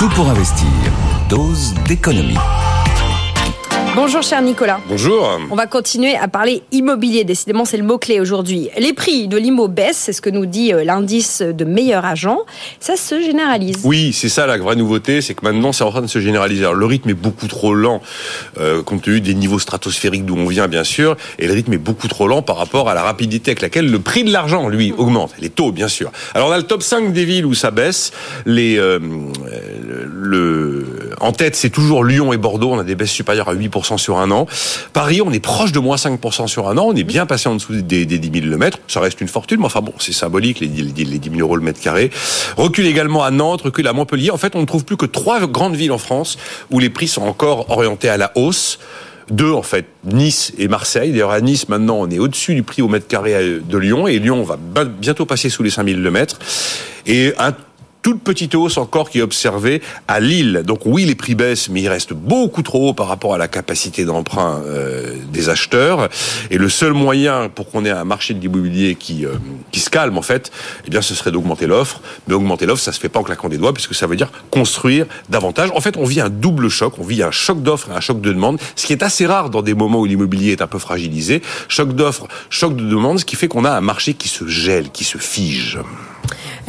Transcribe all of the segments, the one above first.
Tout pour investir. Dose d'économie. Bonjour cher Nicolas. Bonjour. On va continuer à parler immobilier. Décidément, c'est le mot-clé aujourd'hui. Les prix de l'IMO baissent, c'est ce que nous dit euh, l'indice de meilleur agent. Ça se généralise. Oui, c'est ça la vraie nouveauté, c'est que maintenant c'est en train de se généraliser. Alors, le rythme est beaucoup trop lent, euh, compte tenu des niveaux stratosphériques d'où on vient bien sûr, et le rythme est beaucoup trop lent par rapport à la rapidité avec laquelle le prix de l'argent, lui, augmente. Les taux, bien sûr. Alors on a le top 5 des villes où ça baisse. Les, euh, le, en tête, c'est toujours Lyon et Bordeaux. On a des baisses supérieures à 8% sur un an. Paris, on est proche de moins 5% sur un an. On est bien passé en dessous des, des 10 000 le mètre. Ça reste une fortune, mais enfin bon, c'est symbolique, les, les, les 10 000 euros le mètre carré. Recule également à Nantes, recule à Montpellier. En fait, on ne trouve plus que trois grandes villes en France où les prix sont encore orientés à la hausse deux en fait, Nice et Marseille. D'ailleurs à Nice maintenant on est au-dessus du prix au mètre carré de Lyon et Lyon va bientôt passer sous les 5000 le mètre. Et un toute petite hausse encore qui est observée à Lille. Donc oui, les prix baissent, mais ils restent beaucoup trop hauts par rapport à la capacité d'emprunt euh, des acheteurs. Et le seul moyen pour qu'on ait un marché de l'immobilier qui euh, qui se calme en fait, eh bien, ce serait d'augmenter l'offre. Mais augmenter l'offre, ça se fait pas en claquant des doigts, puisque ça veut dire construire davantage. En fait, on vit un double choc. On vit un choc d'offre et un choc de demande, ce qui est assez rare dans des moments où l'immobilier est un peu fragilisé. Choc d'offre, choc de demande, ce qui fait qu'on a un marché qui se gèle, qui se fige.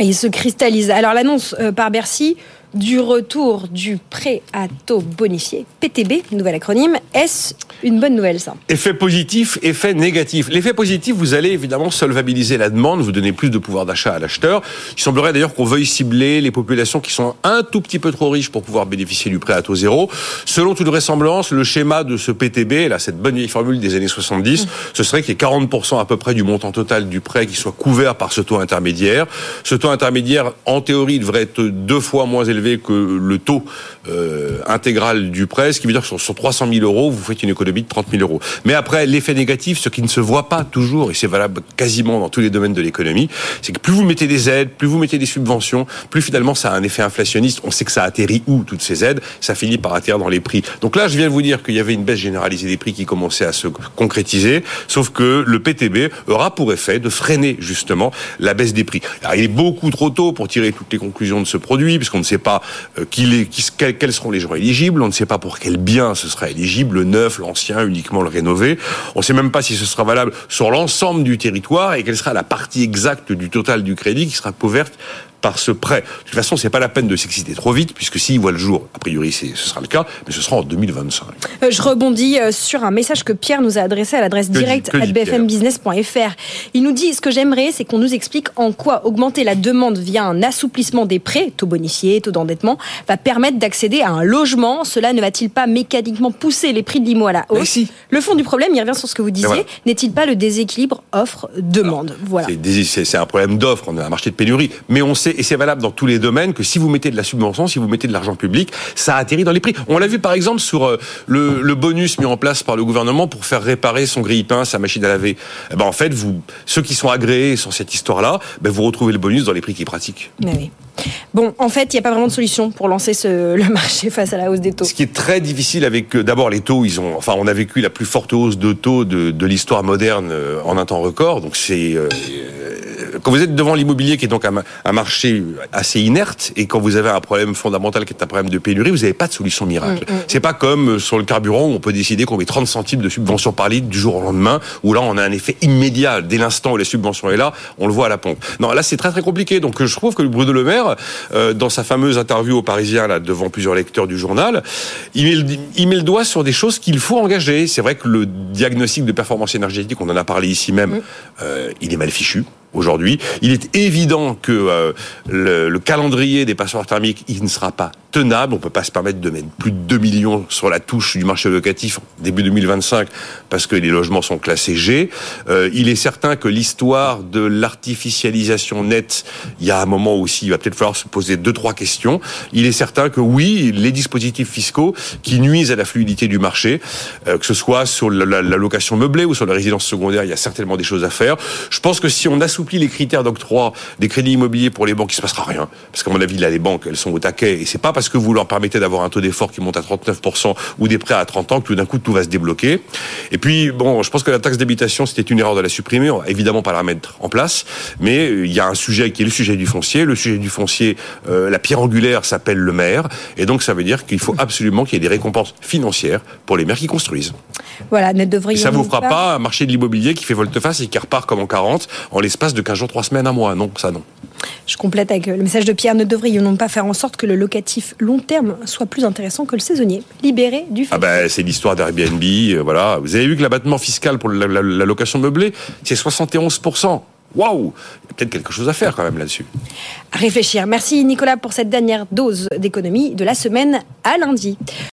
Il se cristallise. Alors l'annonce euh, par Bercy du retour du prêt à taux bonifié, PTB, nouvel acronyme, est-ce une bonne nouvelle ça? Effet positif, effet négatif. L'effet positif, vous allez évidemment solvabiliser la demande, vous donner plus de pouvoir d'achat à l'acheteur. Il semblerait d'ailleurs qu'on veuille cibler les populations qui sont un tout petit peu trop riches pour pouvoir bénéficier du prêt à taux zéro. Selon toute vraisemblance, le schéma de ce PTB, cette bonne vieille formule des années 70, mmh. ce serait qu'il y ait 40% à peu près du montant total du prêt qui soit couvert par ce taux intermédiaire. Ce taux intermédiaire, en théorie, devrait être deux fois moins élevé que le taux euh, intégral du prêt, ce qui veut dire que sur, 300 000 euros, vous faites une économie de 30 000 euros. Mais après, l'effet négatif, ce qui ne se voit pas toujours, et c'est valable quasiment dans tous les domaines de l'économie, c'est que plus vous mettez des aides, plus vous mettez des subventions, plus finalement ça a un effet inflationniste. On sait que ça atterrit où, toutes ces aides? Ça finit par atterrir dans les prix. Donc là, je viens de vous dire qu'il y avait une baisse généralisée des prix qui commençait à se concrétiser, sauf que le PTB aura pour effet de freiner justement la baisse des prix. Alors, il est beaucoup trop tôt pour tirer toutes les conclusions de ce produit, puisqu'on ne sait pas euh, qui, quels seront les gens éligibles, on ne sait pas pour quel bien ce sera éligible, le neuf, l'ancien, uniquement le rénové. On ne sait même pas si ce sera valable sur l'ensemble du territoire et quelle sera la partie exacte du total du crédit qui sera couverte par ce prêt. De toute façon, c'est pas la peine de s'exciter trop vite, puisque s'il voit le jour, a priori, ce sera le cas, mais ce sera en 2025. Euh, je rebondis euh, sur un message que Pierre nous a adressé à l'adresse directe à bfmbusiness.fr. Il nous dit ce que j'aimerais, c'est qu'on nous explique en quoi augmenter la demande via un assouplissement des prêts, taux bonifiés, taux d'endettement, va permettre d'accéder à un logement. Cela ne va-t-il pas mécaniquement pousser les prix de l'IMO à la hausse Le fond du problème, il revient sur ce que vous disiez, n'est-il pas le déséquilibre offre-demande Voilà. C'est un problème d'offre, on a un marché de pénurie, mais on sait et c'est valable dans tous les domaines, que si vous mettez de la subvention, si vous mettez de l'argent public, ça atterrit dans les prix. On l'a vu par exemple sur euh, le, bonus mis en place par le gouvernement pour faire réparer son grille-pain, sa machine à laver. Eh ben, en fait, vous, ceux qui sont agréés sur cette histoire-là, ben, vous retrouvez le bonus dans les prix qui pratiquent. oui. Bon, en fait, il n'y a pas vraiment de solution pour lancer ce, le marché face à la hausse des taux. Ce qui est très difficile avec, euh, d'abord, les taux, ils ont, enfin, on a vécu la plus forte hausse de taux de, l'histoire moderne euh, en un temps record. Donc, c'est, quand vous êtes devant l'immobilier qui est donc un, marché assez inerte et quand vous avez un problème fondamental qui est un problème de pénurie, vous n'avez pas de solution miracle. Mm, mm, mm. C'est pas comme euh, sur le carburant où on peut décider qu'on met 30 centimes de subvention par litre du jour au lendemain, où là on a un effet immédiat dès l'instant où la subvention est là, on le voit à la pompe. Non, là c'est très très compliqué. Donc je trouve que Bruno Le Maire, euh, dans sa fameuse interview aux Parisiens là devant plusieurs lecteurs du journal, il met le, il met le doigt sur des choses qu'il faut engager. C'est vrai que le diagnostic de performance énergétique, on en a parlé ici même, euh, il est mal fichu aujourd'hui. Il est évident que euh, le, le, calendrier des passoires thermiques, il ne sera pas tenable. On peut pas se permettre de mettre plus de 2 millions sur la touche du marché locatif début 2025 parce que les logements sont classés G. Euh, il est certain que l'histoire de l'artificialisation nette, il y a un moment aussi, il va peut-être falloir se poser deux trois questions. Il est certain que oui, les dispositifs fiscaux qui nuisent à la fluidité du marché, euh, que ce soit sur la, location meublée ou sur la résidence secondaire, il y a certainement des choses à faire. Je pense que si on assouplit les critères d'octroi des crédits immobiliers pour les banques, il se passera rien, parce qu'à mon avis là, les banques elles sont au taquet et c'est pas parce que vous leur permettez d'avoir un taux d'effort qui monte à 39% ou des prêts à 30 ans que tout d'un coup tout va se débloquer. Et puis, bon, je pense que la taxe d'habitation, c'était une erreur de la supprimer. On va évidemment pas la mettre en place. Mais euh, il y a un sujet qui est le sujet du foncier. Le sujet du foncier, euh, la pierre angulaire s'appelle le maire. Et donc, ça veut dire qu'il faut absolument qu'il y ait des récompenses financières pour les maires qui construisent. Voilà, net devriez Ça vous fera pas un marché de l'immobilier qui fait volte-face et qui repart comme en 40 en l'espace de 15 jours, 3 semaines, un mois. Non, ça non. Je complète avec le message de Pierre. Ne devrions pas faire en sorte que le locatif long terme soit plus intéressant que le saisonnier, libéré du Ah ben, c'est l'histoire d'Airbnb. Euh, voilà. Vous avez vu que l'abattement fiscal pour la, location meublée, c'est 71%. Waouh Il y a peut-être quelque chose à faire quand même là-dessus. À réfléchir. Merci Nicolas pour cette dernière dose d'économie de la semaine à lundi.